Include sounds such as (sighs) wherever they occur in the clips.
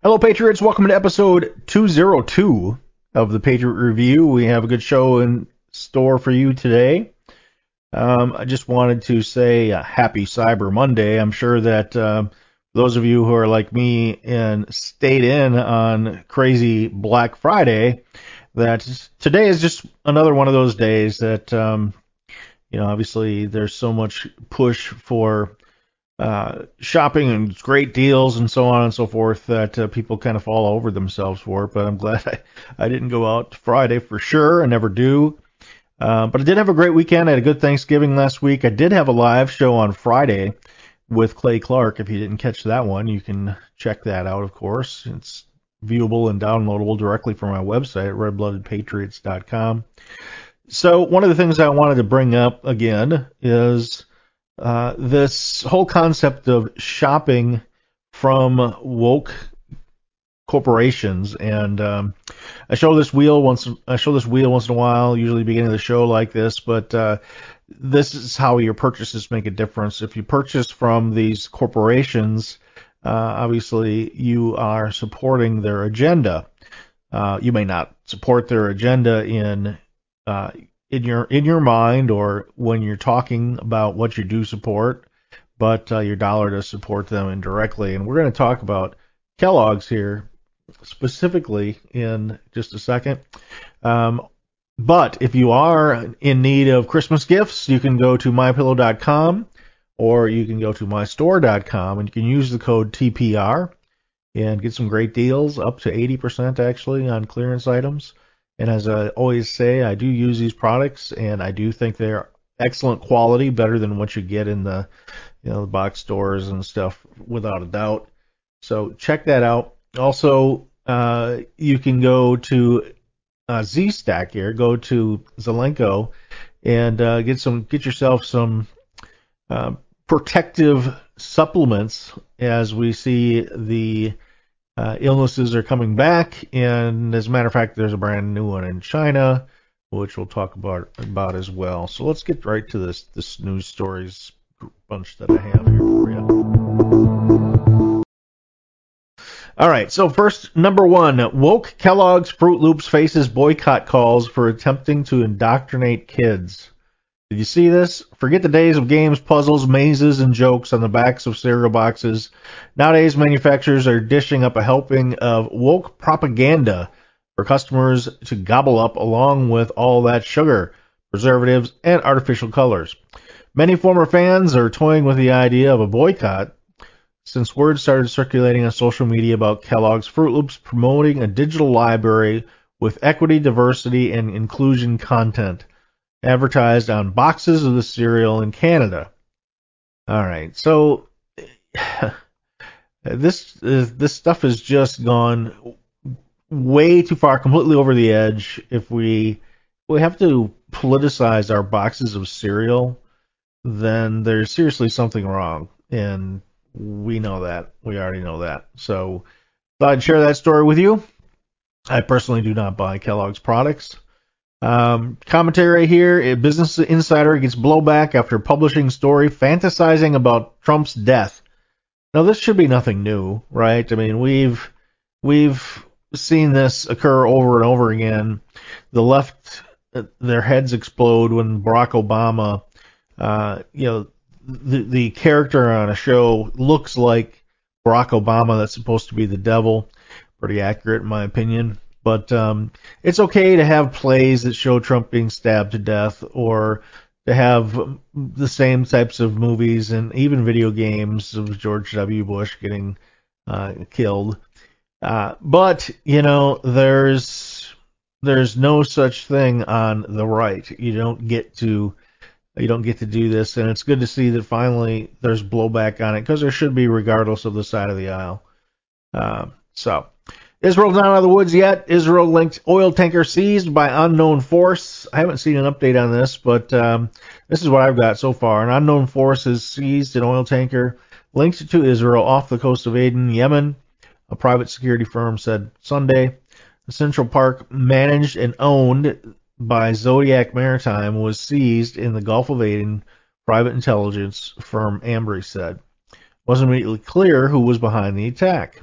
Hello, Patriots. Welcome to episode 202 of the Patriot Review. We have a good show in store for you today. Um, I just wanted to say uh, happy Cyber Monday. I'm sure that uh, those of you who are like me and stayed in on crazy Black Friday that today is just another one of those days that um, you know obviously there's so much push for uh, shopping and great deals and so on and so forth that uh, people kind of fall over themselves for. But I'm glad (laughs) I, I didn't go out Friday for sure. I never do. Uh, but I did have a great weekend. I had a good Thanksgiving last week. I did have a live show on Friday with Clay Clark. If you didn't catch that one, you can check that out, of course. It's viewable and downloadable directly from my website at redbloodedpatriots.com. So one of the things I wanted to bring up again is uh, this whole concept of shopping from woke corporations and um, I show this wheel once I show this wheel once in a while usually beginning of the show like this but uh, this is how your purchases make a difference if you purchase from these corporations uh, obviously you are supporting their agenda. Uh, you may not support their agenda in uh, in your in your mind or when you're talking about what you do support, but uh, your dollar does support them indirectly. And we're going to talk about Kellogg's here specifically in just a second. Um, but if you are in need of Christmas gifts, you can go to mypillow.com or you can go to mystore.com and you can use the code TPR and get some great deals, up to 80% actually on clearance items. And as I always say, I do use these products and I do think they're excellent quality, better than what you get in the you know the box stores and stuff without a doubt. So check that out. Also, uh, you can go to uh, Z Stack here. Go to Zelenko and uh, get some get yourself some uh, protective supplements as we see the uh, illnesses are coming back. And as a matter of fact, there's a brand new one in China, which we'll talk about about as well. So let's get right to this this news stories bunch that I have here for you. All right, so first, number one, woke Kellogg's Froot Loops faces boycott calls for attempting to indoctrinate kids. Did you see this? Forget the days of games, puzzles, mazes, and jokes on the backs of cereal boxes. Nowadays, manufacturers are dishing up a helping of woke propaganda for customers to gobble up along with all that sugar, preservatives, and artificial colors. Many former fans are toying with the idea of a boycott since word started circulating on social media about Kellogg's Froot Loops promoting a digital library with equity, diversity, and inclusion content advertised on boxes of the cereal in Canada. All right, so (sighs) this this stuff has just gone way too far, completely over the edge. If we we have to politicize our boxes of cereal, then there's seriously something wrong, and we know that. We already know that. So thought I'd share that story with you. I personally do not buy Kellogg's products. Um, commentary here: a Business Insider gets blowback after publishing story fantasizing about Trump's death. Now this should be nothing new, right? I mean, we've we've seen this occur over and over again. The left, their heads explode when Barack Obama, uh, you know, the the character on a show looks like Barack Obama that's supposed to be the devil. pretty accurate in my opinion. But um, it's okay to have plays that show Trump being stabbed to death, or to have the same types of movies and even video games of George W. Bush getting uh, killed. Uh, but you know, there's there's no such thing on the right. You don't get to you don't get to do this, and it's good to see that finally there's blowback on it because there should be, regardless of the side of the aisle. Uh, so, Israel's not out of the woods yet. Israel linked oil tanker seized by unknown force. I haven't seen an update on this, but um, this is what I've got so far. An unknown force has seized an oil tanker linked to Israel off the coast of Aden, Yemen. A private security firm said Sunday. The Central Park, managed and owned by Zodiac Maritime, was seized in the Gulf of Aden. Private intelligence firm Ambrey said. It wasn't immediately clear who was behind the attack.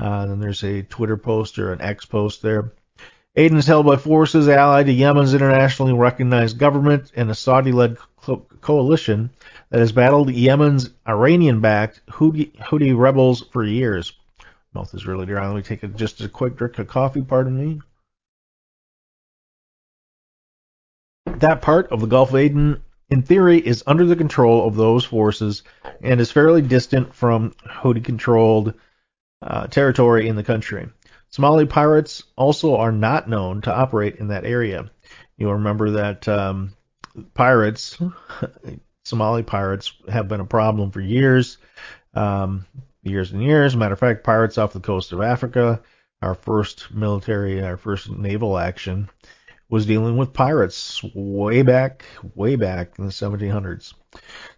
Uh, then there's a Twitter post or an X post there. Aden is held by forces allied to Yemen's internationally recognized government and a Saudi-led co- coalition that has battled Yemen's Iranian-backed Houthi, Houthi rebels for years. Mouth is really dry. Let me take a, just a quick drink of coffee. Pardon me. That part of the Gulf of Aden, in theory, is under the control of those forces and is fairly distant from Houthi-controlled uh, territory in the country. Somali pirates also are not known to operate in that area. You'll remember that um, pirates, (laughs) Somali pirates, have been a problem for years, um, years and years. Matter of fact, pirates off the coast of Africa, our first military, our first naval action, was dealing with pirates way back, way back in the 1700s.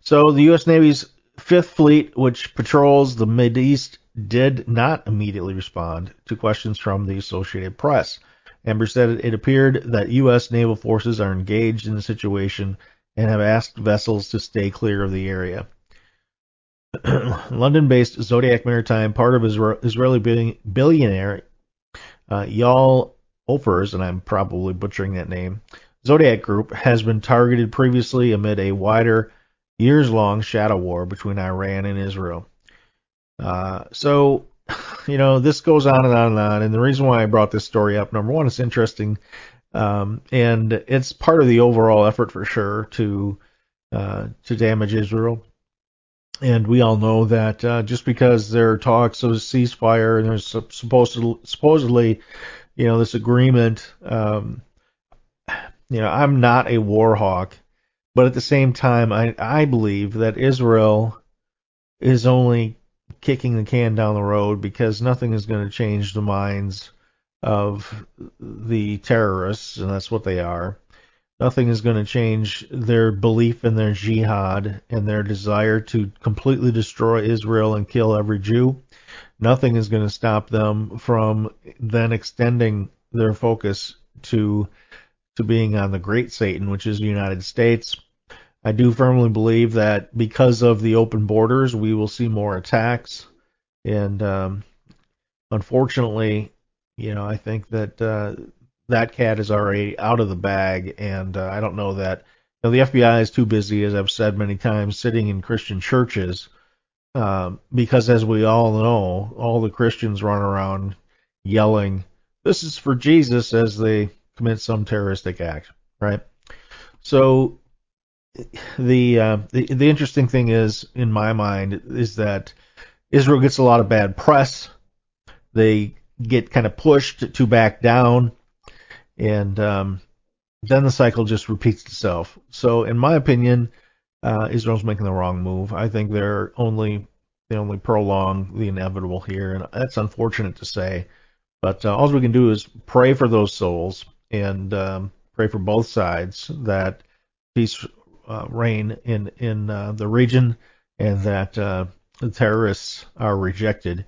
So the U.S. Navy's Fifth Fleet, which patrols the Mid East did not immediately respond to questions from the Associated Press. Ambrey said it appeared that U.S. naval forces are engaged in the situation and have asked vessels to stay clear of the area. (clears throat) London-based Zodiac Maritime, part of Israeli billionaire uh, Eyal Ofer's, and I'm probably butchering that name, Zodiac Group has been targeted previously amid a wider, years-long shadow war between Iran and Israel. Uh, so, (laughs) you know, this goes on and on and on. And the reason why I brought this story up, number one, it's interesting, um, and it's part of the overall effort for sure to uh, to damage Israel. And we all know that uh, just because there are talks of a ceasefire and there's supposed to, supposedly, you know, this agreement, um, you know, I'm not a war hawk, but at the same time, I, I believe that Israel is only kicking the can down the road because nothing is going to change the minds of the terrorists, and that's what they are. Nothing is going to change their belief in their jihad and their desire to completely destroy Israel and kill every Jew. Nothing is going to stop them from then extending their focus to to being on the great Satan, which is the United States I do firmly believe that because of the open borders, we will see more attacks. And um, unfortunately, you know, I think that uh, that cat is already out of the bag, and uh, I don't know that. You know, the FBI is too busy, as I've said many times, sitting in Christian churches, um, because as we all know, all the Christians run around yelling, "This is for Jesus," as they commit some terroristic act, right? So the, uh, the the interesting thing is, in my mind, is that Israel gets a lot of bad press. They get kind of pushed to back down, and um, then the cycle just repeats itself. So, in my opinion, uh, Israel's making the wrong move. I think they're only they only prolong the inevitable here, and that's unfortunate to say. But uh, all we can do is pray for those souls and um, pray for both sides that peace reign in in uh, the region, and that uh, the terrorists are rejected,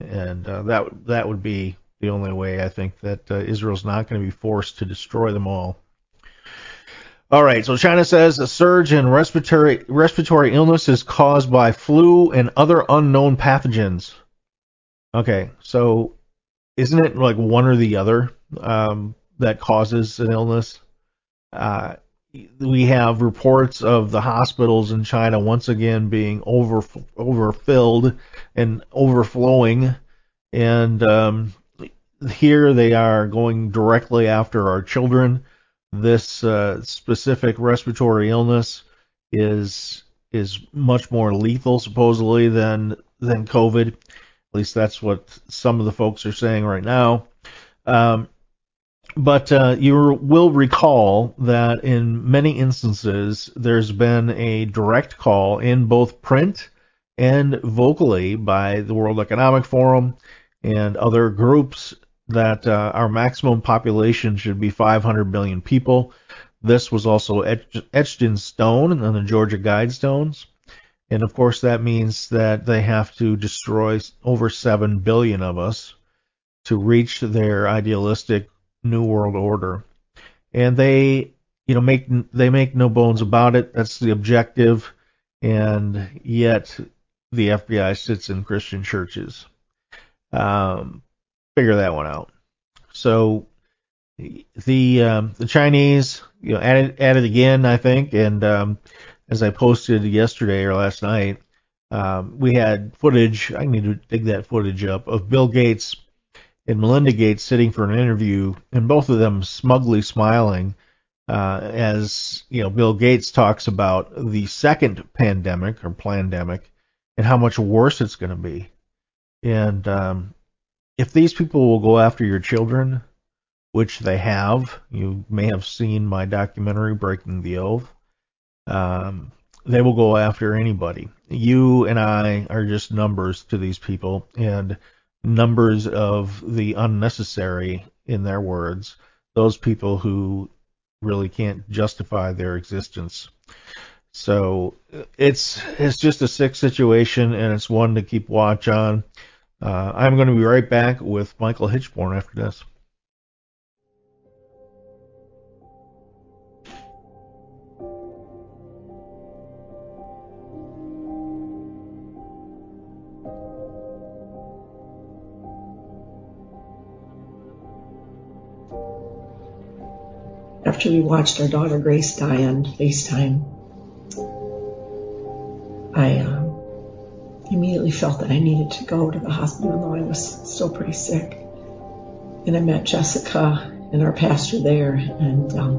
and uh, that that would be the only way I think that uh, Israel's not going to be forced to destroy them all. All right, so China says a surge in respiratory respiratory illness is caused by flu and other unknown pathogens. Okay, so isn't it like one or the other um, that causes an illness? Uh, we have reports of the hospitals in China once again being over overfilled and overflowing, And um, here they are going directly after our children. This uh, specific respiratory illness is is much more lethal supposedly than than COVID. At least that's what some of the folks are saying right now. Um, but uh, you will recall that in many instances there's been a direct call in both print and vocally by the World Economic Forum and other groups that uh, our maximum population should be 500 billion people. This was also etched, etched in stone on the Georgia Guidestones. And of course, that means that they have to destroy over 7 billion of us to reach their idealistic New World Order. And they, you know, make they make no bones about it. That's the objective. And yet, the FBI sits in Christian churches. Um, figure that one out. So the um, the Chinese, you know, added added again, I think, and um, as I posted yesterday or last night, um, we had footage. I need to dig that footage up of Bill Gates and Melinda Gates sitting for an interview, and both of them smugly smiling uh, as you know Bill Gates talks about the second pandemic or pandemic and how much worse it's going to be. And um, if these people will go after your children, which they have, you may have seen my documentary Breaking the Oath. Um, they will go after anybody. You and I are just numbers to these people, and numbers of the unnecessary, in their words, those people who really can't justify their existence. So it's it's just a sick situation, and it's one to keep watch on. Uh, I'm going to be right back with Michael Hichborn after this. We watched our daughter Grace die on FaceTime, I um, immediately felt that I needed to go to the hospital, though I was still pretty sick. And I met Jessica and our pastor there, and um,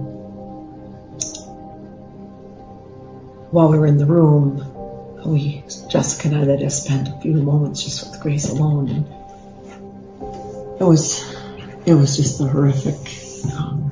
while we were in the room, we Jessica and I that just spent a few moments just with Grace alone, and it was it was just a horrific um,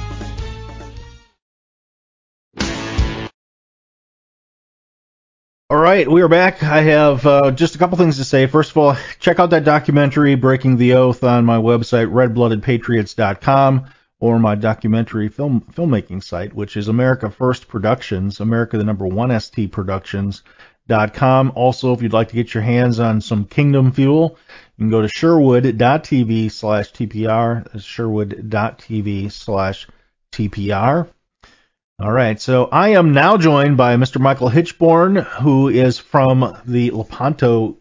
All right, we are back. I have uh, just a couple things to say. First of all, check out that documentary, Breaking the Oath, on my website, redbloodedpatriots.com, or my documentary film filmmaking site, which is America First Productions, America the number one ST Productions.com. Also, if you'd like to get your hands on some Kingdom Fuel, you can go to sherwood.tv slash TPR. Sherwood.tv slash TPR. All right, so I am now joined by Mr. Michael Hichborn, who is from the Lepanto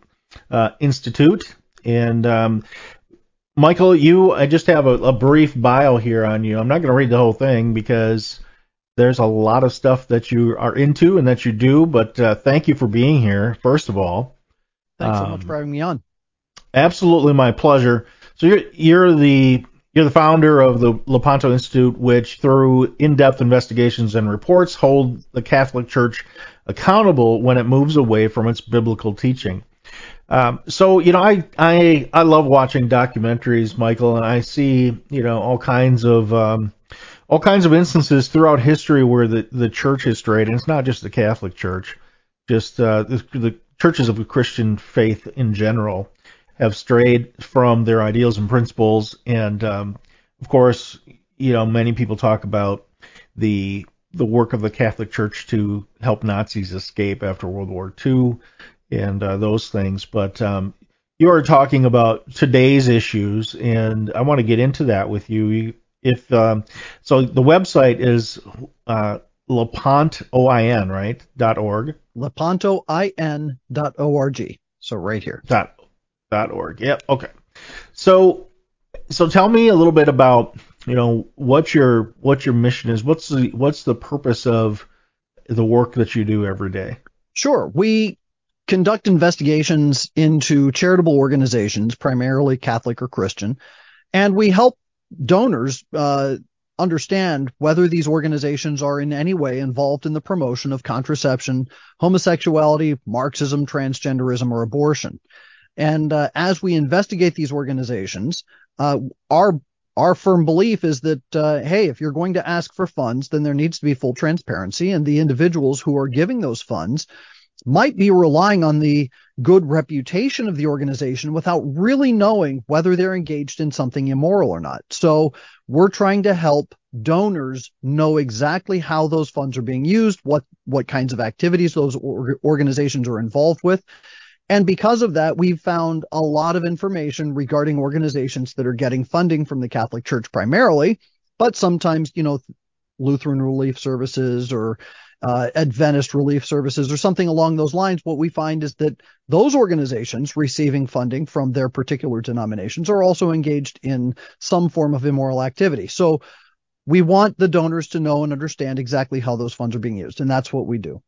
uh, Institute. And um, Michael, you, I just have a, a, brief bio here on you. I'm not going to read the whole thing because there's a lot of stuff that you are into and that you do. But uh, thank you for being here, first of all. Thanks um, so much um, for having me on. Absolutely, my pleasure. So you're you're the you're the founder of the Lepanto Institute, which, through in-depth investigations and reports, hold the Catholic Church accountable when it moves away from its biblical teaching. Um, so, you know, I, I I love watching documentaries, Michael, and I see, you know, all kinds of um, all kinds of instances throughout history where the the church has strayed, and it's not just the Catholic Church, just uh, the, the churches of the Christian faith in general have strayed from their ideals and principles. And um, of course, you know, many people talk about the the work of the Catholic Church to help Nazis escape after World War II and uh, those things. But um, you are talking about today's issues, and I want to get into that with you. If um, so, the website is uh, Lepont O I N right dot org. Lepantoin dot org. So right here. Dot org. Yep. Okay. So, so tell me a little bit about you know what your what your mission is. What's the what's the purpose of the work that you do every day? Sure. We conduct investigations into charitable organizations, primarily Catholic or Christian, and we help donors uh, understand whether these organizations are in any way involved in the promotion of contraception, homosexuality, Marxism, transgenderism, or abortion. And uh, as we investigate these organizations, uh, our our firm belief is that uh, hey, if you're going to ask for funds, then there needs to be full transparency, and the individuals who are giving those funds might be relying on the good reputation of the organization without really knowing whether they're engaged in something immoral or not. So we're trying to help donors know exactly how those funds are being used, what what kinds of activities those or- organizations are involved with, and because of that, we've found a lot of information regarding organizations that are getting funding from the Catholic Church primarily, but sometimes, you know, Lutheran Relief Services or uh, Adventist Relief Services or something along those lines. What we find is that those organizations receiving funding from their particular denominations are also engaged in some form of immoral activity. So we want the donors to know and understand exactly how those funds are being used, and that's what we do.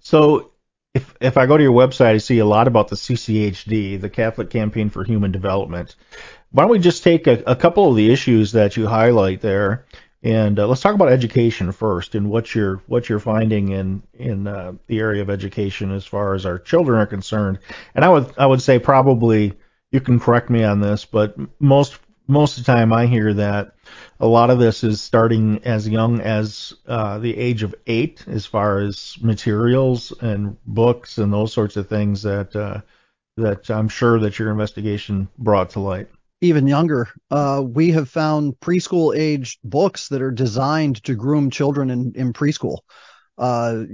So if if I go to your website, I see a lot about the CCHD, the Catholic Campaign for Human Development. Why don't we just take a, a couple of the issues that you highlight there, and uh, let's talk about education first, and what you're what you're finding in in uh, the area of education as far as our children are concerned. And I would I would say probably you can correct me on this, but most most of the time I hear that a lot of this is starting as young as uh, the age of eight, as far as materials and books and those sorts of things that uh, that I'm sure that your investigation brought to light. Even younger, uh, we have found preschool age books that are designed to groom children in, in preschool. Uh,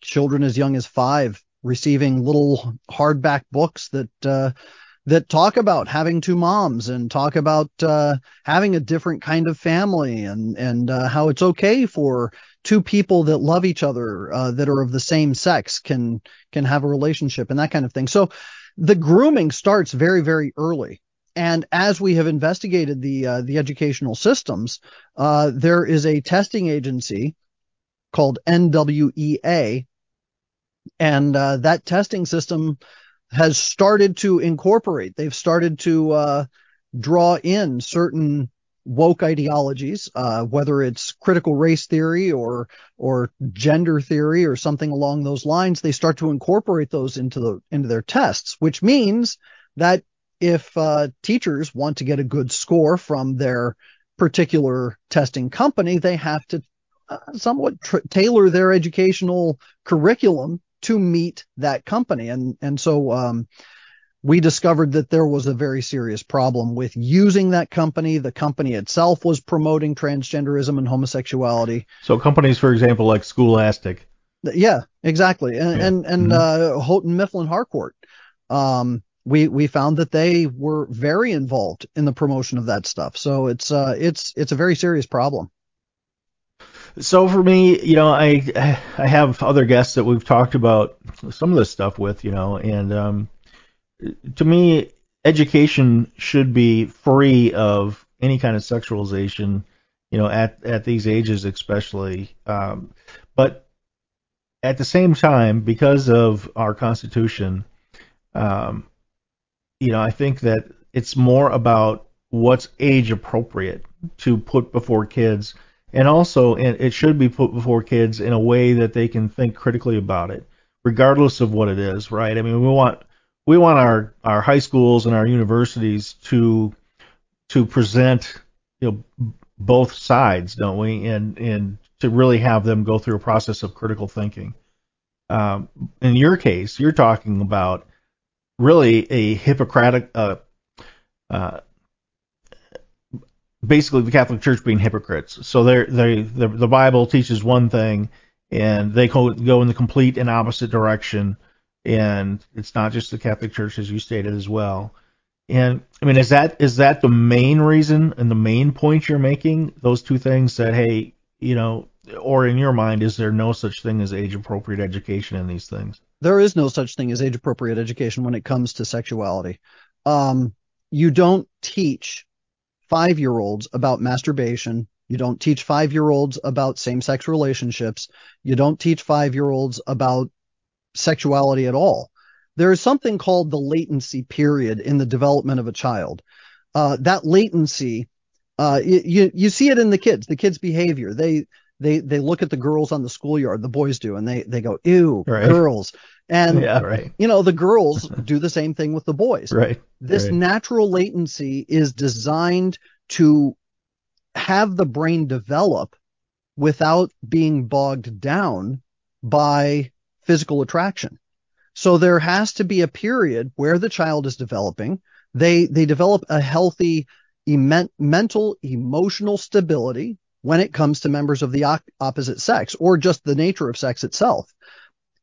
children as young as five receiving little hardback books that uh, that talk about having two moms and talk about uh, having a different kind of family and and uh, how it's okay for two people that love each other uh, that are of the same sex can can have a relationship and that kind of thing. So the grooming starts very very early. And as we have investigated the uh, the educational systems, uh, there is a testing agency called NWEA, and uh, that testing system has started to incorporate. They've started to uh, draw in certain woke ideologies, uh, whether it's critical race theory or or gender theory or something along those lines. They start to incorporate those into the into their tests, which means that if uh, teachers want to get a good score from their particular testing company, they have to uh, somewhat tr- tailor their educational curriculum to meet that company. And and so um, we discovered that there was a very serious problem with using that company. The company itself was promoting transgenderism and homosexuality. So companies, for example, like Scholastic. Yeah, exactly. And Yeah. and, and uh, Houghton Mifflin Harcourt. Um, we we found that they were very involved in the promotion of that stuff. So it's uh it's it's a very serious problem. So for me, you know, I I have other guests that we've talked about some of this stuff with, you know, and um, to me, education should be free of any kind of sexualization, you know, at at these ages especially. Um, but at the same time, because of our Constitution, um, you know, I think that it's more about what's age appropriate to put before kids, and also it should be put before kids in a way that they can think critically about it, regardless of what it is, right? I mean, we want we want our our high schools and our universities to to present you know both sides, don't we? And and to really have them go through a process of critical thinking. Um, in your case, you're talking about really a Hippocratic, uh, uh, basically the Catholic Church being hypocrites. So they the, the Bible teaches one thing, and they go, go in the complete and opposite direction. And it's not just the Catholic Church, as you stated as well. And I mean, is that is that the main reason and the main point you're making? Those two things that hey, you know, or in your mind, is there no such thing as age appropriate education in these things? There is no such thing as age appropriate education when it comes to sexuality. Um, you don't teach five year olds about masturbation. You don't teach five year olds about same sex relationships. You don't teach five year olds about sexuality at all. There is something called the latency period in the development of a child. Uh, that latency, uh, you, you, see it in the kids, the kids' behavior. They, they, they look at the girls on the schoolyard, the boys do, and they, they go, ew, Right. girls. And, yeah, right, you know, the girls do the same thing with the boys. (laughs) right. This right. natural latency is designed to have the brain develop without being bogged down by physical attraction. So there has to be a period where the child is developing. They they develop a healthy emen- mental emotional stability when it comes to members of the op- opposite sex or just the nature of sex itself.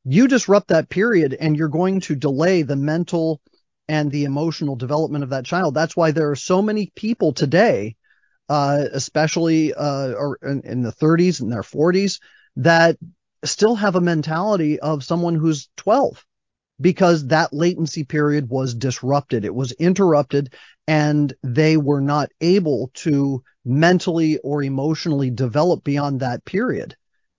You disrupt that period and you're going to delay the mental and the emotional development of that child. That's why there are so many people today, uh, especially uh, or in, in the 30s and their 40s, that still have a mentality of someone who's 12 because that latency period was disrupted. It was interrupted and they were not able to mentally or emotionally develop beyond that period.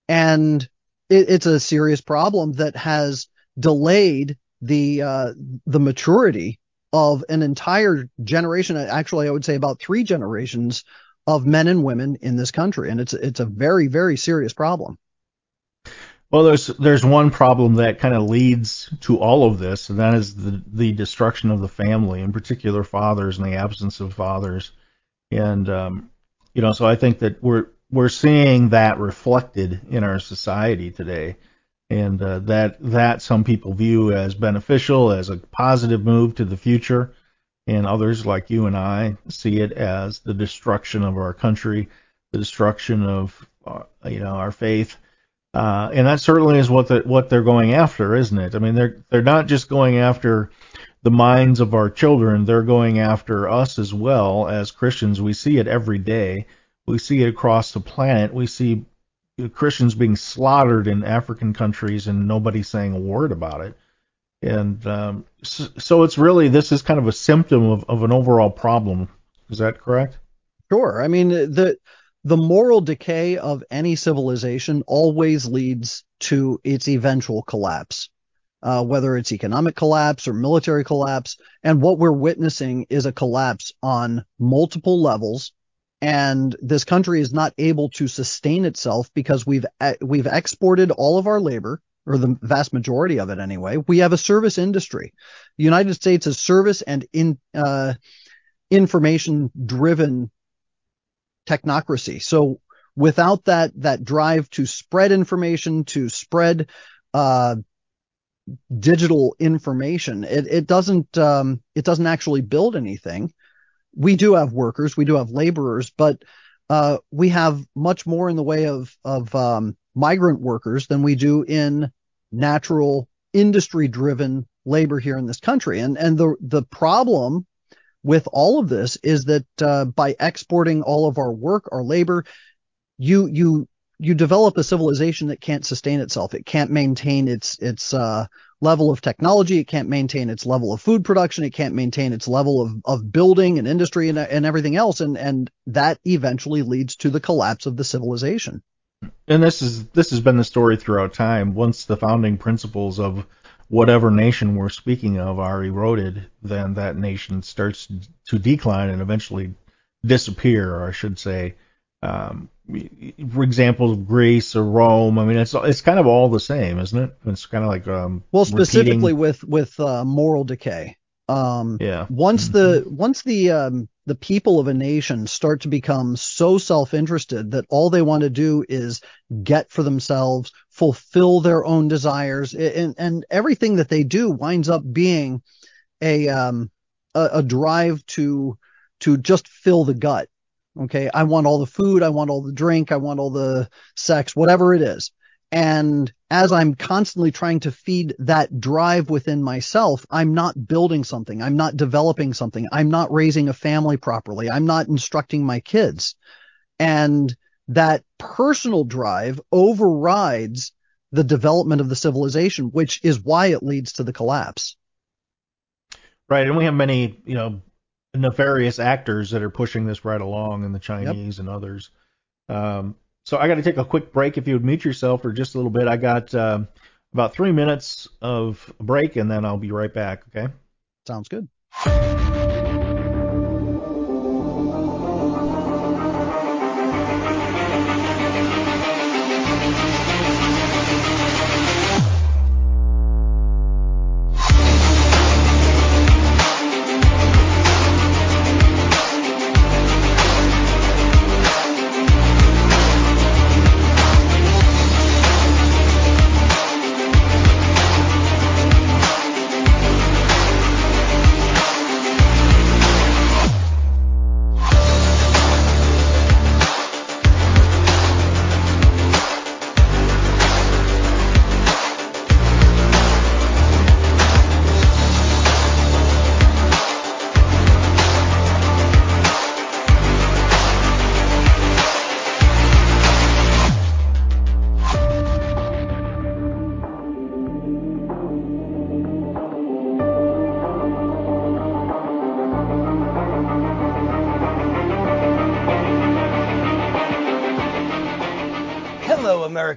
And it, it's a serious problem that has delayed the uh, the maturity of an entire generation. Actually, I would say about three generations of men and women in this country, and it's it's a very very serious problem. Well, there's there's one problem that kind of leads to all of this, and that is the the destruction of the family, in particular fathers and the absence of fathers. And um, you know, so I think that we're we're seeing that reflected in our society today, and uh, that that some people view as beneficial, as a positive move to the future, and others like you and I see it as the destruction of our country, the destruction of uh, you know our faith. Uh, and that certainly is what the, what they're going after, isn't it? I mean, they're they're not just going after the minds of our children; they're going after us as well as Christians. We see it every day. We see it across the planet. We see Christians being slaughtered in African countries, and nobody saying a word about it. And um, so, so it's really this is kind of a symptom of, of an overall problem. Is that correct? Sure. I mean, the the moral decay of any civilization always leads to its eventual collapse, uh, whether it's economic collapse or military collapse. And what we're witnessing is a collapse on multiple levels. And this country is not able to sustain itself because we've we've exported all of our labor or the vast majority of it anyway. We have a service industry. The United States is service and in uh, information driven technocracy. So without that that drive to spread information, to spread uh, digital information, it, it doesn't um, it doesn't actually build anything. We do have workers, we do have laborers, but uh, we have much more in the way of of um, migrant workers than we do in natural industry driven labor here in this country. And and the the problem with all of this is that uh, by exporting all of our work, our labor, you you you develop a civilization that can't sustain itself. It can't maintain its its uh, level of technology. It can't maintain its level of food production. It can't maintain its level of, of building and industry and, and everything else. And and that eventually leads to the collapse of the civilization. And this is this has been the story throughout time. Once the founding principles of whatever nation we're speaking of are eroded, then that nation starts to decline and eventually disappear, or I should say. Um, for example, Greece or Rome. I mean, it's it's kind of all the same, isn't it? It's kind of like um, well, specifically repeating... with with uh, moral decay. Um, yeah. Once mm-hmm. the once the um, the people of a nation start to become so self-interested that all they want to do is get for themselves, fulfill their own desires, and, and everything that they do winds up being a um, a, a drive to to just fill the gut. Okay, I want all the food, I want all the drink, I want all the sex, whatever it is. And as I'm constantly trying to feed that drive within myself, I'm not building something. I'm not developing something. I'm not raising a family properly. I'm not instructing my kids. And that personal drive overrides the development of the civilization, which is why it leads to the collapse. Right. And we have many, you know, nefarious actors that are pushing this right along and the Chinese yep. and others. Um, so I got to take a quick break. If you would mute yourself for just a little bit, I got uh, about three minutes of break, and then I'll be right back. Okay. Sounds good.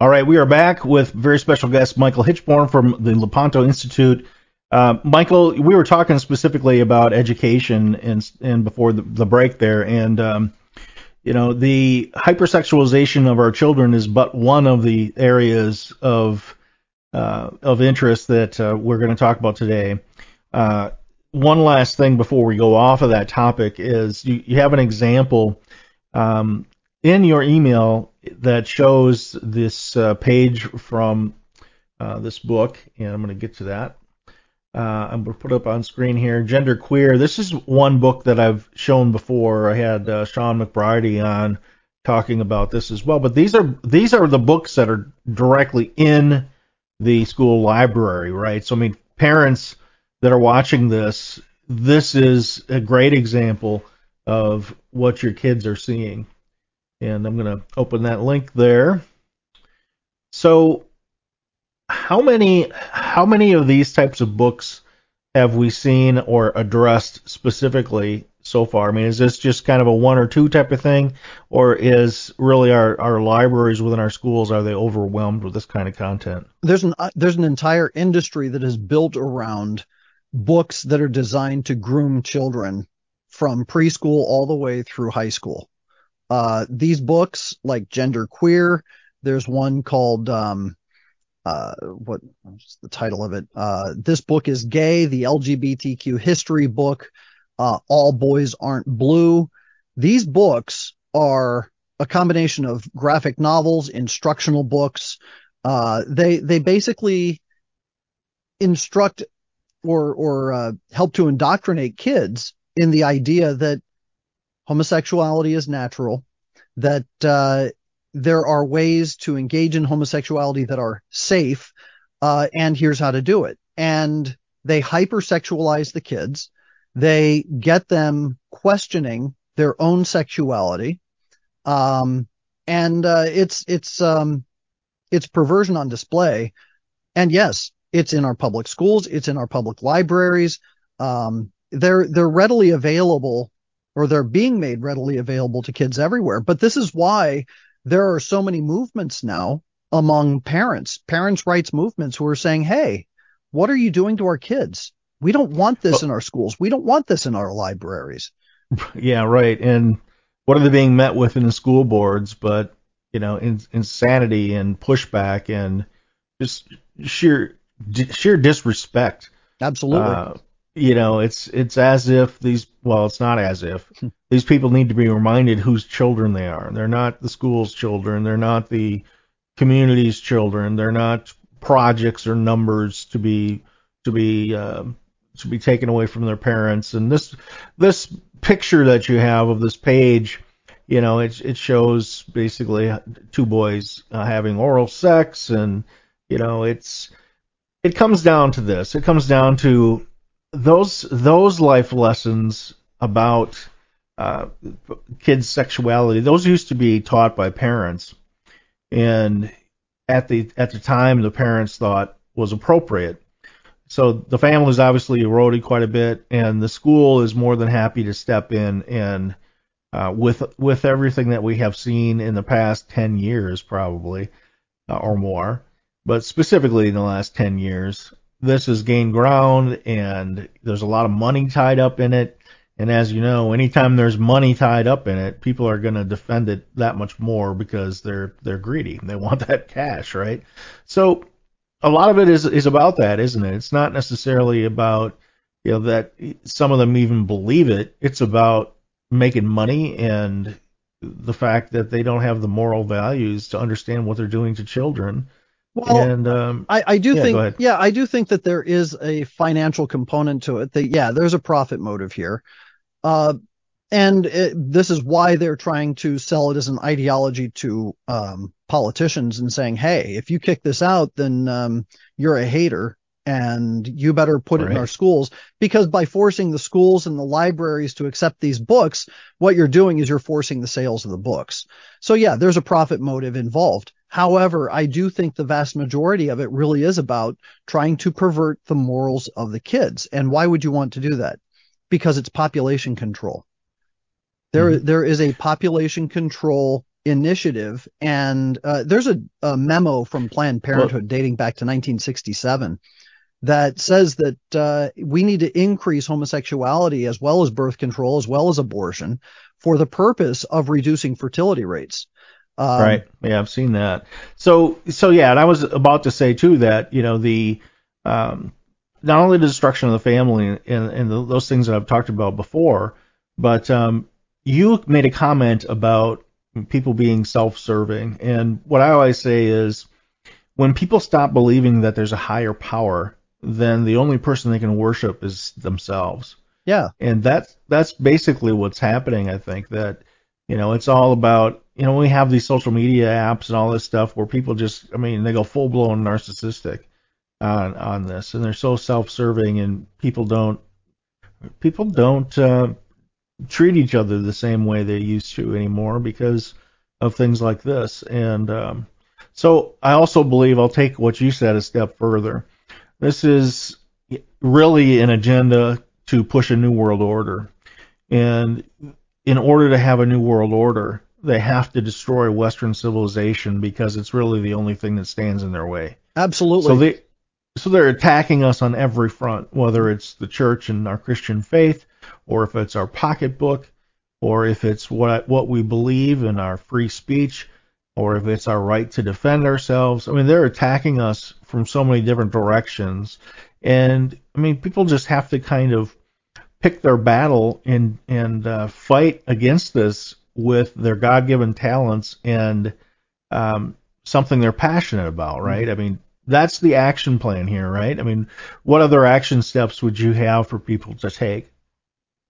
All right, we are back with very special guest Michael Hichborn from the Lepanto Institute. Uh, Michael, we were talking specifically about education and and before the, the break there, and um, you know the hypersexualization of our children is but one of the areas of uh, of interest that uh, we're going to talk about today. Uh, one last thing before we go off of that topic is you, you have an example um, in your email that shows this uh, page from uh, this book, and I'm going to get to that. Uh, I'm going to put up on screen here. Gender Queer. This is one book that I've shown before. I had uh, Sean McBride on talking about this as well. But these are these are the books that are directly in the school library, right? So I mean, parents that are watching this, this is a great example of what your kids are seeing. And I'm going to open that link there. So how many how many of these types of books have we seen or addressed specifically so far? I mean, is this just kind of a one or two type of thing, or is really our, our libraries within our schools are they overwhelmed with this kind of content? There's an uh, there's an entire industry that is built around books that are designed to groom children from preschool all the way through high school. Uh, these books, like Gender Queer, there's one called um, uh, what what's the title of it? Uh, this book is gay, the LGBTQ history book. Uh, All boys aren't blue. These books are a combination of graphic novels, instructional books. Uh, they they basically instruct or or uh, help to indoctrinate kids in the idea that homosexuality is natural, that uh, there are ways to engage in homosexuality that are safe, uh, and here's how to do it. And they hypersexualize the kids. They get them questioning their own sexuality. Um, and uh, it's it's um, it's perversion on display. And yes, it's in our public schools. It's in our public libraries. Um, they're they're readily available, or they're being made readily available to kids everywhere. But this is why there are so many movements now among parents, parents' rights movements who are saying, hey, what are you doing to our kids? We don't want this in our schools. We don't want this in our libraries. (laughs) Yeah, right. And what are they being met with in the school boards? But, you know, in, insanity and pushback and just sheer sheer disrespect. Absolutely. Uh, you know, it's it's as if these well, it's not as if (laughs) these people need to be reminded whose children they are. They're not the school's children. They're not the community's children. They're not projects or numbers to be to be uh, to be taken away from their parents. And this this picture that you have of this page, you know, it it shows basically two boys uh, having oral sex, and you know, it's it comes down to this. It comes down to those those life lessons about uh, kids' sexuality. Those used to be taught by parents, and at the at the time, the parents thought was appropriate. So the family's obviously eroded quite a bit, and the school is more than happy to step in and uh, with with everything that we have seen in the past ten years, probably uh, or more but specifically in the last 10 years, this has gained ground and there's a lot of money tied up in it. And as you know, anytime there's money tied up in it, people are going to defend it that much more because they're they're greedy. They want (laughs) that cash, right? So a lot of it is is about that, isn't it? It's not necessarily about you know that some of them even believe it. It's about making money and the fact that they don't have the moral values to understand what they're doing to children well, and um, I, I do yeah, think, yeah, I do think that there is a financial component to it. That yeah, there's a profit motive here, uh, and it, this is why they're trying to sell it as an ideology to um, politicians and saying, hey, if you kick this out, then um, you're a hater, and you better put it in our schools because by forcing the schools and the libraries to accept these books, what you're doing is you're forcing the sales of the books. So yeah, there's a profit motive involved. However, I do think the vast majority of it really is about trying to pervert the morals of the kids. And why would you want to do that? Because it's population control. There, there is a population control initiative, and uh, there's a, a memo from Planned Parenthood dating back to 1967 that says that uh, we need to increase homosexuality as well as birth control as well as abortion for the purpose of reducing fertility rates. Um, right. Yeah, I've seen that. So, so yeah, and I was about to say too that you know the um, not only the destruction of the family and, and the, those things that I've talked about before, but um, you made a comment about people being self-serving, and what I always say is when people stop believing that there's a higher power, then the only person they can worship is themselves Yeah. and that's that's basically what's happening. I think that you know it's all about you know we have these social media apps and all this stuff where people just I mean they go full blown narcissistic on on this and they're so self serving and people don't people don't uh, treat each other the same way they used to anymore because of things like this and um, so I also believe I'll take what you said a step further. This is really an agenda to push a new world order. And in order to have a new world order, they have to destroy Western civilization because it's really the only thing that stands in their way. Absolutely. So they so they're attacking us on every front, whether it's the church and our Christian faith, or if it's our pocketbook, or if it's what what we believe in our free speech, or if it's our right to defend ourselves. I mean, they're attacking us from so many different directions, and I mean, people just have to kind of pick their battle and and uh, fight against this with their God-given talents and um, something they're passionate about, right? I mean, that's the action plan here, right? I mean, what other action steps would you have for people to take?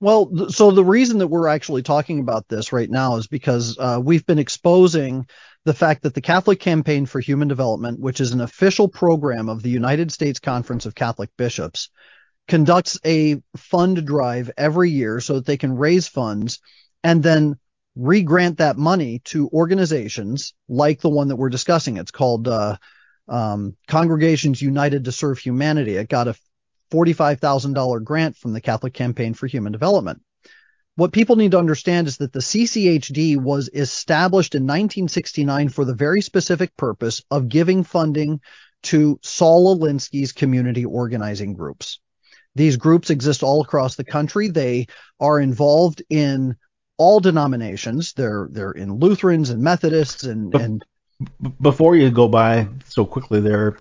Well, so the reason that we're actually talking about this right now is because uh, we've been exposing the fact that the Catholic Campaign for Human Development, which is an official program of the United States Conference of Catholic Bishops, conducts a fund drive every year so that they can raise funds and then re-grant that money to organizations like the one that we're discussing. It's called uh, um, Congregations United to Serve Humanity. It got a $45,000 grant from the Catholic Campaign for Human Development. What people need to understand is that the CCHD was established in 1969 for the very specific purpose of giving funding to Saul Alinsky's community organizing groups. These groups exist all across the country. They are involved in all denominations. They're they're in Lutherans and Methodists and and B- before you go by so quickly there,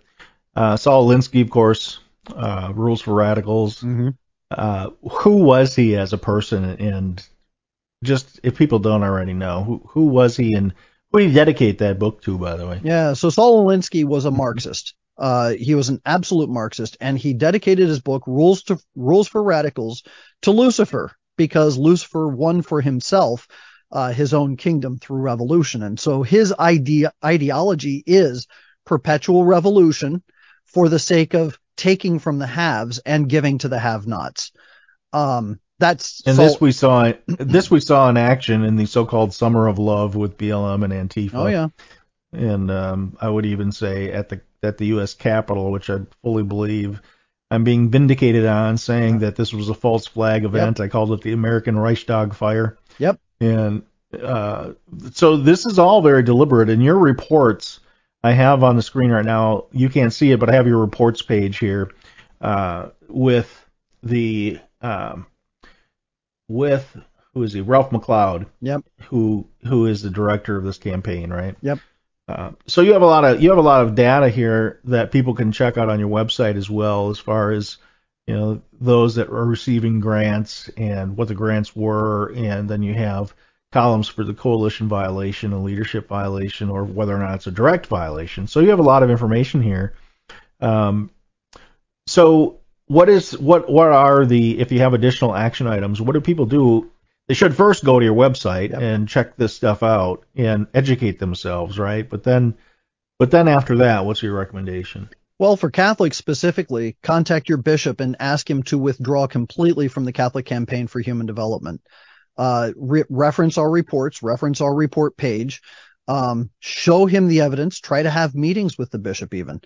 uh, Saul Alinsky, of course, uh, Rules for Radicals. Uh, who was he as a person? And just if people don't already know, who who was he and who did he dedicate that book to, by the way? Yeah, so Saul Alinsky was a Marxist. Uh, he was an absolute Marxist, and he dedicated his book "Rules to Rules for Radicals" to Lucifer because Lucifer won for himself uh, his own kingdom through revolution, and so his idea ideology is perpetual revolution for the sake of taking from the haves and giving to the have-nots. Um, that's And Saul- this we saw this we saw in action in the so-called Summer of Love with BLM and Antifa. oh yeah, and um, I would even say at the at the U.S. Capitol, which I fully believe I'm being vindicated on, saying that this was a false flag event. I called it the American Reichstag fire, yep. And uh, so this is all very deliberate. And your reports I have on the screen right now, you can't see it, but I have your reports page here uh, with the um, with who is he? Ralph McCloud Yep. who who is the director of this campaign, right? Yep. Uh, so you have a lot of you have a lot of data here that people can check out on your website as well, as far as you know those that are receiving grants and what the grants were, and then you have columns for the coalition violation, a leadership violation, or whether or not it's a direct violation. So you have a lot of information here. Um, so what is what what are the if you have additional action items? What do people do? They should first go to your website Yep. and check this stuff out and educate themselves, right? But then, but then after that, what's your recommendation? Well, for Catholics specifically, contact your bishop and ask him to withdraw completely from the Catholic Campaign for Human Development. Uh, re- reference our reports, reference our report page, um, show him the evidence, try to have meetings with the bishop even.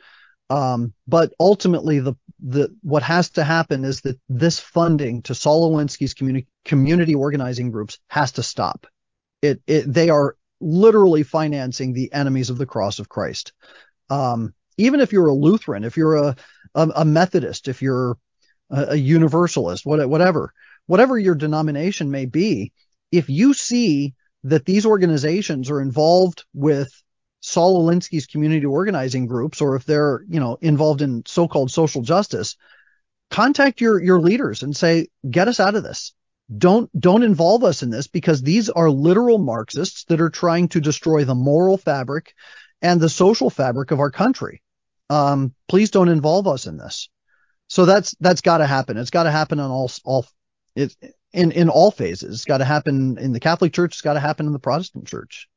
Um, but ultimately, the the what has to happen is that this funding to Saul Alinsky's community community organizing groups has to stop. It it they are literally financing the enemies of the cross of Christ. Um, even if you're a Lutheran, if you're a a, a Methodist, if you're a, a Universalist, whatever, whatever your denomination may be, if you see that these organizations are involved with Saul Alinsky's community organizing groups, or if they're, you know, involved in so-called social justice, contact your your leaders and say, get us out of this. Don't don't involve us in this because these are literal Marxists that are trying to destroy the moral fabric and the social fabric of our country. Um, please don't involve us in this. So that's that's got to happen. It's got to happen on all all it, in in all phases. It's got to happen in the Catholic Church. It's got to happen in the Protestant Church.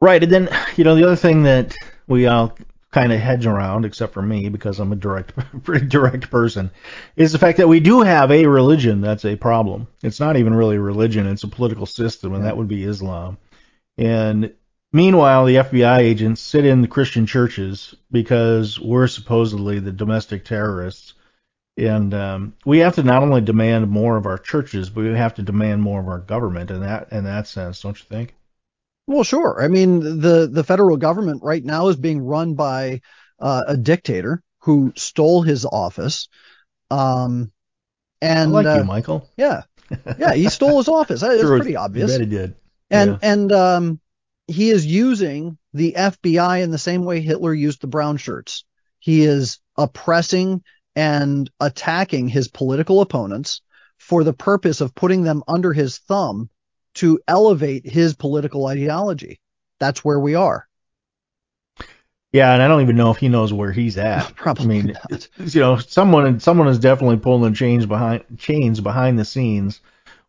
Right, and then you know the other thing that we all kind of hedge around, except for me because I'm a direct, (laughs) pretty direct person, is the fact that we do have a religion that's a problem. It's not even really a religion; it's a political system, and that would be Islam. And meanwhile, the FBI agents sit in the Christian churches because we're supposedly the domestic terrorists. And um, we have to not only demand more of our churches, but we have to demand more of our government in that in that sense, don't you think? Well, sure. I mean, the the federal government right now is being run by uh, a dictator who stole his office. Um, and I like uh, you, Michael. Yeah, yeah, he stole his office. It's pretty obvious. Bet he did. And Yeah. and um, he is using the FBI in the same way Hitler used the brown shirts. He is oppressing and attacking his political opponents for the purpose of putting them under his thumb to elevate his political ideology. That's where we are. Yeah, and I don't even know if he knows where he's at. (laughs) Probably I mean, not. you know, someone someone is definitely pulling the chains behind chains behind the scenes.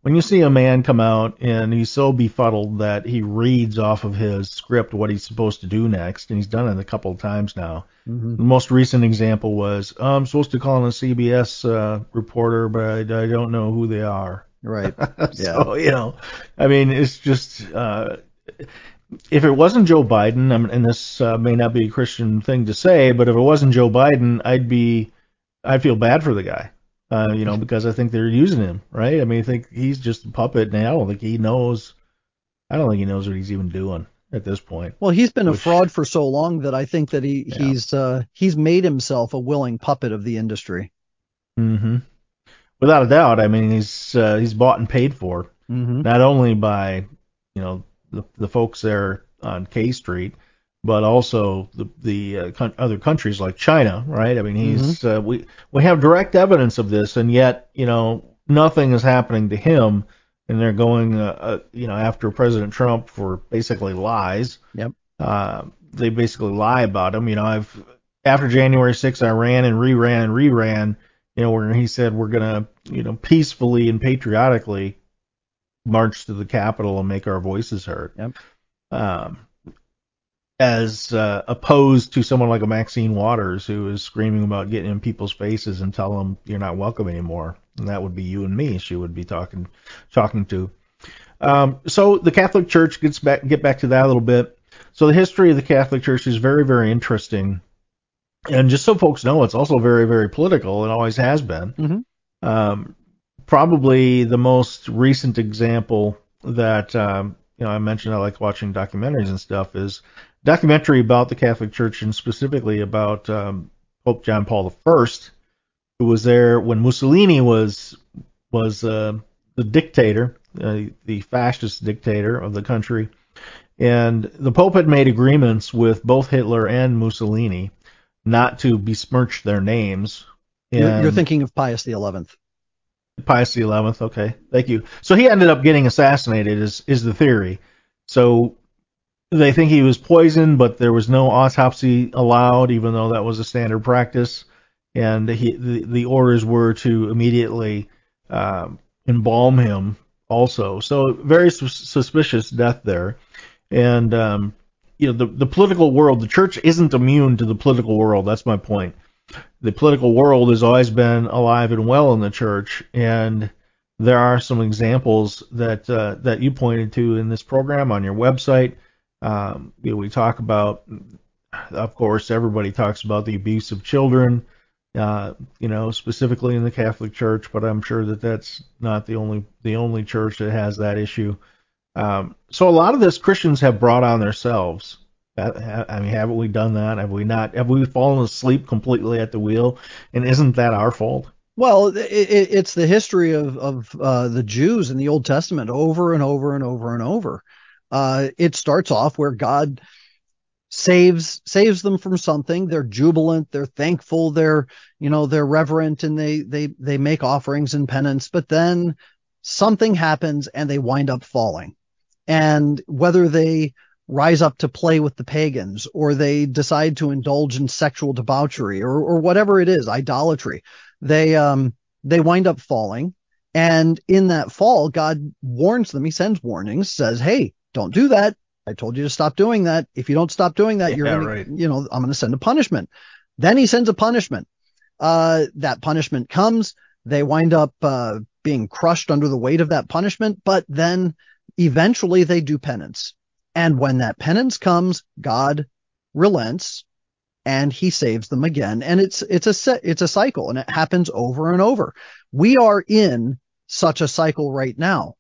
When you see a man come out and he's so befuddled that he reads off of his script what he's supposed to do next, and he's done it a couple of times now. Mhm. The most recent example was oh, I'm supposed to call in a CBS uh, reporter, but I, I don't know who they are. Right. (laughs) so you know, I mean, it's just uh, if it wasn't Joe Biden, and this uh, may not be a Christian thing to say, but if it wasn't Joe Biden, I'd be, I'd feel bad for the guy, uh, you know, because I think they're using him, right? I mean, I think he's just a puppet, and I don't think he knows, I don't think he knows what he's even doing at this point. Well, he's been a fraud for so long that I think that he Yeah. he's uh, he's made himself a willing puppet of the industry. Mm-hmm. Without a doubt, I mean, he's uh, he's bought and paid for. Mm-hmm. not only by you know the, the folks there on K Street, but also the the uh, coun- other countries like China, right? I mean, he's uh, we we have direct evidence of this, and yet you know nothing is happening to him, and they're going uh, uh, you know after President Trump for basically lies. Yep. Uh, they basically lie about him. You know, I've after January 6th, I ran and reran and reran. You know, where he said we're gonna you know peacefully and patriotically march to the Capitol and make our voices heard. Yep. Um, as uh, opposed to someone like a Maxine Waters who is screaming about getting in people's faces and tell them you're not welcome anymore, and that would be you and me. She would be talking talking to. Um, so the Catholic Church gets back get back to that a little bit. So the history of the Catholic Church is very very interesting, and just so folks know, it's also very very political. It always has been. Mhm. Um, probably the most recent example that um, you know I mentioned I like watching documentaries and stuff is documentary about the Catholic Church and specifically about um, Pope John Paul I, who was there when Mussolini was was uh, the dictator, uh, the fascist dictator of the country, and the Pope had made agreements with both Hitler and Mussolini not to besmirch their names. You're, you're thinking of Pius the Eleventh. Pius the Eleventh. Okay, thank you. So he ended up getting assassinated. Is is the theory? So they think he was poisoned, but there was no autopsy allowed, even though that was a standard practice. And he the, the orders were to immediately um, embalm him. Also, so very sus- suspicious death there. And um, you know the the political world, the church isn't immune to the political world. That's my point. The political world has always been alive and well in the church, and there are some examples that uh, that you pointed to in this program on your website. Um, you know, we talk about, of course, everybody talks about the abuse of children, uh, you know, specifically in the Catholic Church, but I'm sure that that's not the only the only church that has that issue. Um, so a lot of this Christians have brought on themselves. I mean, haven't we done that? Have we not? Have we fallen asleep completely at the wheel? And isn't that our fault? Well, it, it, it's the history of of uh, the Jews in the Old Testament over and over and over and over. Uh, it starts off where God saves saves them from something. They're jubilant, they're thankful, they're you know they're reverent, and they they they make offerings and penance. But then something happens and they wind up falling. And whether they rise up to play with the pagans or they decide to indulge in sexual debauchery or, or whatever it is, idolatry, they, um, they wind up falling. And in that fall, God warns them. He sends warnings, says, Hey, don't do that. I told you to stop doing that. If you don't stop doing that, you're gonna, right. you know, I'm going to send a punishment. Then he sends a punishment. Uh, that punishment comes. They wind up, uh, being crushed under the weight of that punishment, but then eventually they do penance. And when that penance comes, God relents and he saves them again. And it's, it's a, it's a cycle and it happens over and over. We are in such a cycle right now.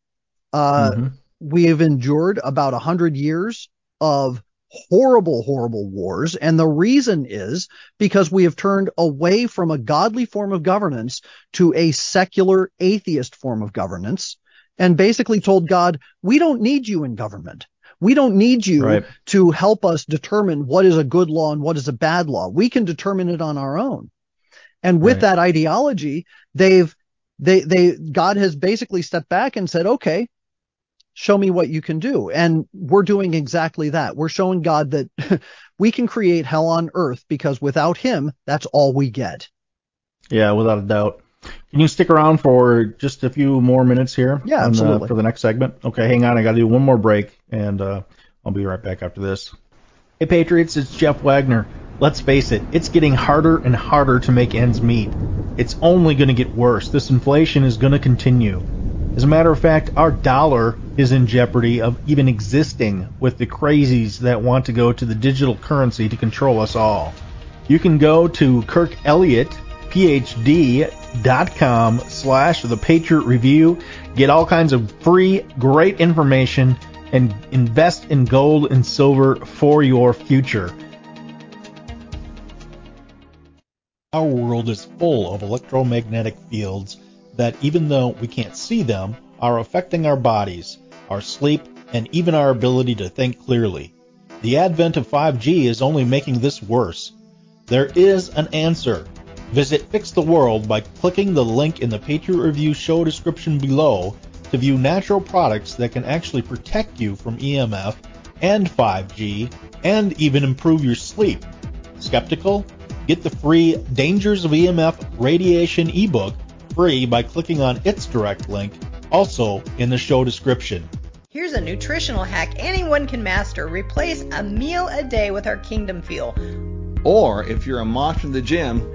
Uh, mm-hmm. We have endured about a hundred years of horrible, horrible wars. And the reason is because we have turned away from a godly form of governance to a secular atheist form of governance and basically told God, we don't need you in government. We don't need you right. to help us determine what is a good law and what is a bad law. We can determine it on our own. And with right. that ideology, they've, they, they, God has basically stepped back and said, okay, show me what you can do. And we're doing exactly that. We're showing God that (laughs) we can create hell on earth because without him, that's all we get. Yeah, without a doubt. Can you stick around for just a few more minutes here? Yeah, absolutely. Uh, for the next segment. Okay, hang on. I got to do one more break, and uh, I'll be right back after this. Hey, Patriots, it's Jeff Wagner. Let's face it, it's getting harder and harder to make ends meet. It's only going to get worse. This inflation is going to continue. As a matter of fact, our dollar is in jeopardy of even existing with the crazies that want to go to the digital currency to control us all. You can go to Kirk Elliott, PhD, dot com slash the Patriot Review. Get all kinds of free, great information and invest in gold and silver for your future. Our world is full of electromagnetic fields that, even though we can't see them, are affecting our bodies, our sleep, and even our ability to think clearly. The advent of 5G is only making this worse. There is an answer. Visit Fix the World by clicking the link in the Patriot Review show description below to view natural products that can actually protect you from EMF and 5G and even improve your sleep. Skeptical? Get the free Dangers of EMF Radiation ebook free by clicking on its direct link, also in the show description. Here's a nutritional hack anyone can master. Replace a meal a day with our Kingdom Fuel. Or if you're a monster in the gym,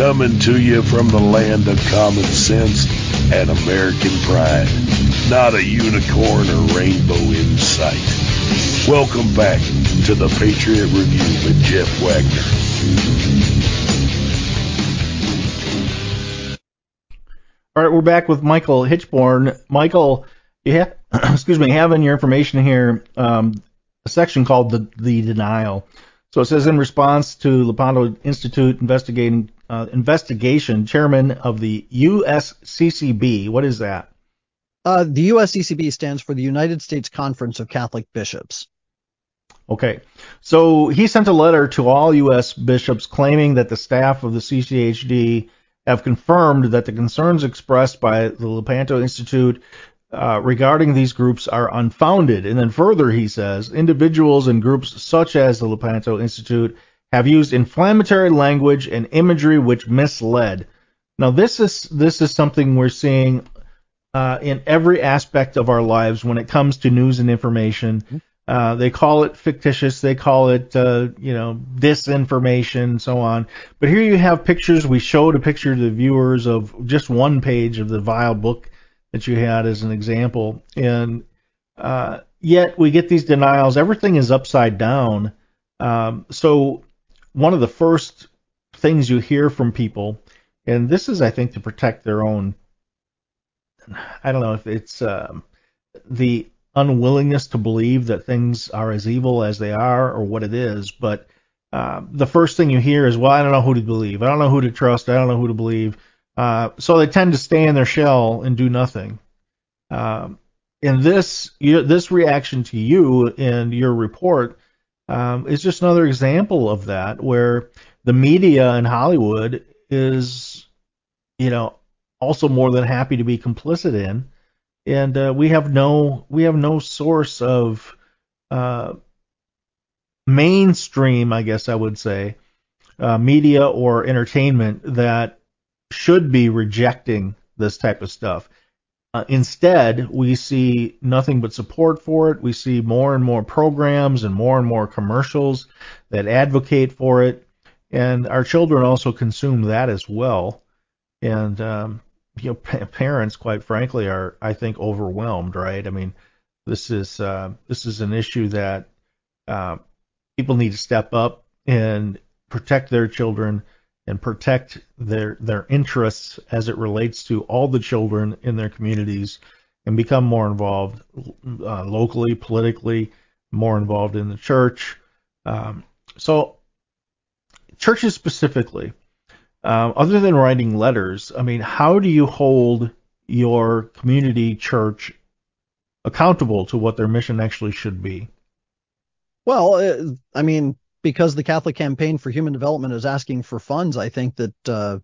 Coming to you from the land of common sense and American pride. Not a unicorn or rainbow in sight. Welcome back to the Patriot Review with Jeff Wagner. All right, we're back with Michael Hichborn. Michael, you have, (clears throat) excuse me, have in your information here um, a section called the the denial. So it says in response to Lepanto Institute investigating uh, investigation, chairman of the USCCB. What is that? Uh, the USCCB stands for the United States Conference of Catholic Bishops. Okay. So he sent a letter to all U.S. bishops claiming that the staff of the CCHD have confirmed that the concerns expressed by the Lepanto Institute uh, regarding these groups are unfounded. And then further, he says, individuals and groups such as the Lepanto Institute have used inflammatory language and imagery which misled. Now, this is this is something we're seeing uh, in every aspect of our lives when it comes to news and information. Uh, they call it fictitious. They call it, uh, you know, disinformation and so on. But here you have pictures. We showed a picture to the viewers of just one page of the vile book that you had as an example. And uh, yet we get these denials. Everything is upside down. Um, so one of the first things you hear from people, and this is, I think, to protect their own. I don't know if it's um, the unwillingness to believe that things are as evil as they are or what it is, but uh, the first thing you hear is, well, I don't know who to believe. I don't know who to trust. I don't know who to believe. Uh, so they tend to stay in their shell and do nothing. Um, and this you, this reaction to you and your report um, is just another example of that, where the media in Hollywood is, you know, also more than happy to be complicit in, and uh, we have no we have no source of uh, mainstream, I guess I would say, uh, media or entertainment that should be rejecting this type of stuff. Uh, instead, we see nothing but support for it. We see more and more programs and more and more commercials that advocate for it, and our children also consume that as well. And um, you know, pa- parents, quite frankly, are I think overwhelmed. Right? I mean, this is uh, this is an issue that uh, people need to step up and protect their children and protect their their interests as it relates to all the children in their communities and become more involved uh, locally, politically, more involved in the church. Um, so, churches specifically, um, other than writing letters, I mean, how do you hold your community church accountable to what their mission actually should be? Well, uh, I mean, because the Catholic Campaign for Human Development is asking for funds, I think that uh,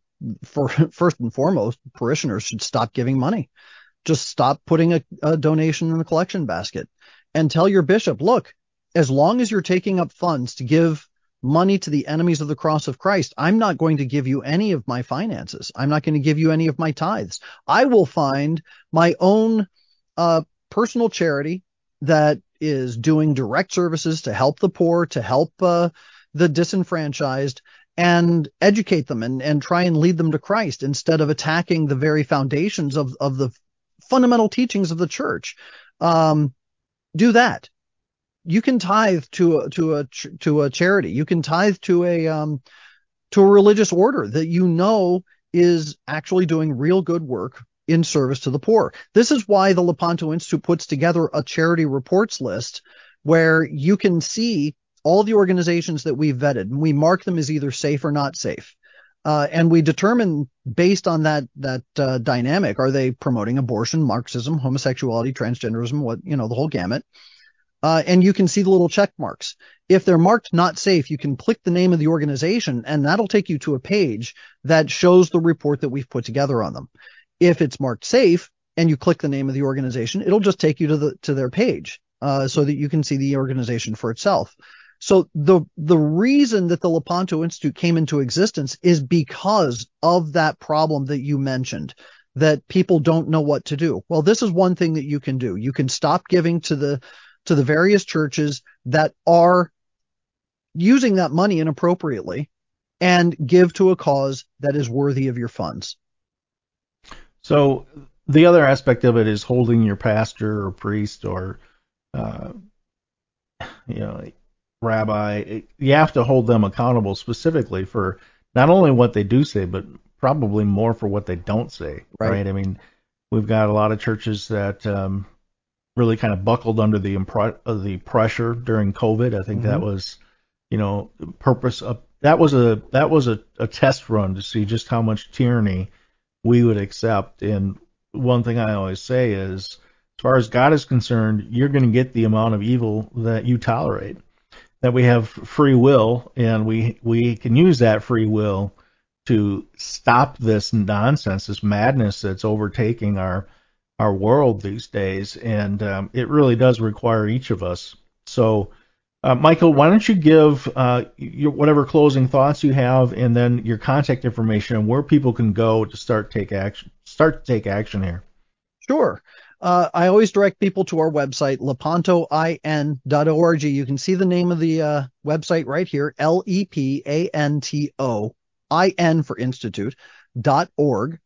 for (laughs) first and foremost, parishioners should stop giving money. Just stop putting a, a donation in the collection basket and tell your bishop, look, as long as you're taking up funds to give money to the enemies of the cross of Christ, I'm not going to give you any of my finances. I'm not going to give you any of my tithes. I will find my own uh, personal charity that is doing direct services to help the poor, to help uh, the disenfranchised, and educate them and, and try and lead them to Christ instead of attacking the very foundations of, of the fundamental teachings of the church. Um, do that. You can tithe to a, to a to a charity. You can tithe to a um, to a religious order that you know is actually doing real good work in service to the poor. This is why the Lepanto Institute puts together a charity reports list where you can see all the organizations that we've vetted and we mark them as either safe or not safe. Uh, and we determine based on that that uh, dynamic are they promoting abortion, Marxism, homosexuality, transgenderism, what you know the whole gamut. Uh, and you can see the little check marks. If they're marked not safe, you can click the name of the organization, and that'll take you to a page that shows the report that we've put together on them. If it's marked safe and you click the name of the organization, it'll just take you to the to their page uh, so that you can see the organization for itself. So the the reason that the Lepanto Institute came into existence is because of that problem that you mentioned that people don't know what to do. Well, this is one thing that you can do. You can stop giving to the to the various churches that are using that money inappropriately and give to a cause that is worthy of your funds. So the other aspect of it is holding your pastor or priest or, uh, you know, rabbi. You have to hold them accountable specifically for not only what they do say, but probably more for what they don't say. Right. right? I mean, we've got a lot of churches that um, really kind of buckled under the uh, the pressure during COVID. I think that was, you know, purpose of that was a that was a, a test run to see just how much tyranny we would accept. And one thing I always say is, as far as God is concerned, you're going to get the amount of evil that you tolerate. That we have free will, and we we can use that free will to stop this nonsense, this madness that's overtaking our our world these days, and um, it really does require each of us. So, uh, Michael, why don't you give uh, your whatever closing thoughts you have, and then your contact information and where people can go to start take action, start to take action here. Sure. Uh, I always direct people to our website, lepantoin.org. You can see the name of the uh, website right here, L E P A N T O I N for Institute dot org.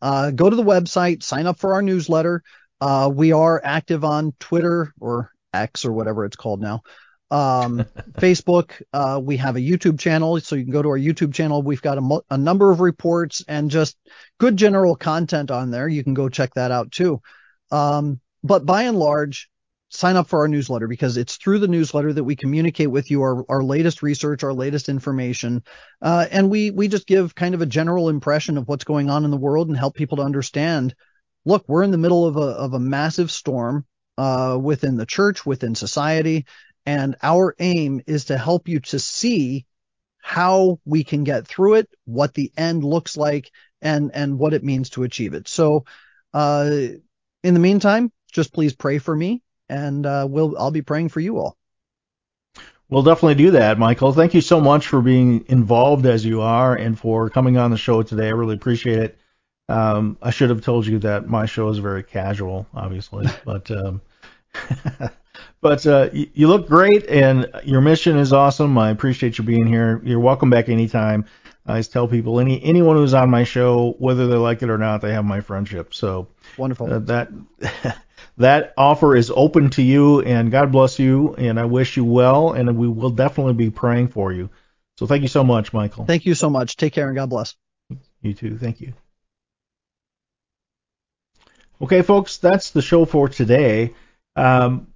Uh, go to the website, sign up for our newsletter. Uh, we are active on Twitter or X or whatever it's called now. Um, (laughs) Facebook. Uh, we have a YouTube channel, so you can go to our YouTube channel. We've got a, mo- a number of reports and just good general content on there. You can go check that out too. Um, but by and large, sign up for our newsletter because it's through the newsletter that we communicate with you our, our latest research, our latest information, uh, and we we just give kind of a general impression of what's going on in the world and help people to understand. Look, we're in the middle of a of a massive storm uh, within the church, within society, and our aim is to help you to see how we can get through it, what the end looks like, and and what it means to achieve it. So, uh, in the meantime, just please pray for me, and uh, we'll I'll be praying for you all. We'll definitely do that, Michael. Thank you so much for being involved as you are and for coming on the show today. I really appreciate it. Um, I should have told you that my show is very casual, obviously, (laughs) but um, (laughs) but uh, you, you look great and your mission is awesome. I appreciate you being here. You're welcome back anytime. I always tell people any anyone who's on my show, whether they like it or not, they have my friendship. So Wonderful. uh, that (laughs) that offer is open to you, and God bless you, and I wish you well, and we will definitely be praying for you. So thank you so much, Michael. Thank you so much. Take care and God bless. You too. Thank you. Okay, folks, that's the show for today. Um,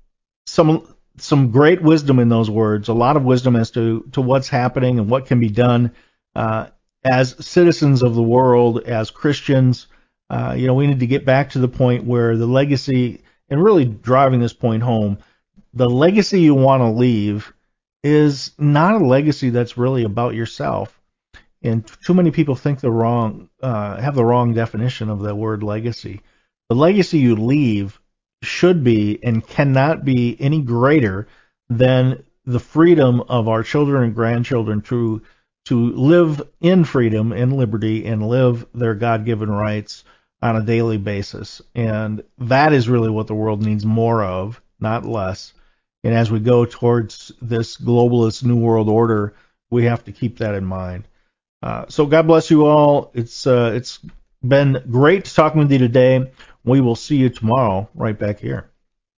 some some great wisdom in those words. A lot of wisdom as to to what's happening and what can be done uh, as citizens of the world, as Christians. Uh, you know, we need to get back to the point where the legacy, and really driving this point home, the legacy you want to leave is not a legacy that's really about yourself. And too many people think the wrong, uh, have the wrong definition of the word legacy. The legacy you leave should be and cannot be any greater than the freedom of our children and grandchildren to to live in freedom and liberty and live their God-given rights on a daily basis. And that is really what the world needs more of, not less. And as we go towards this globalist new world order, we have to keep that in mind. Uh, so God bless you all. It's uh, it's been great talking with you today. We will see you tomorrow right back here.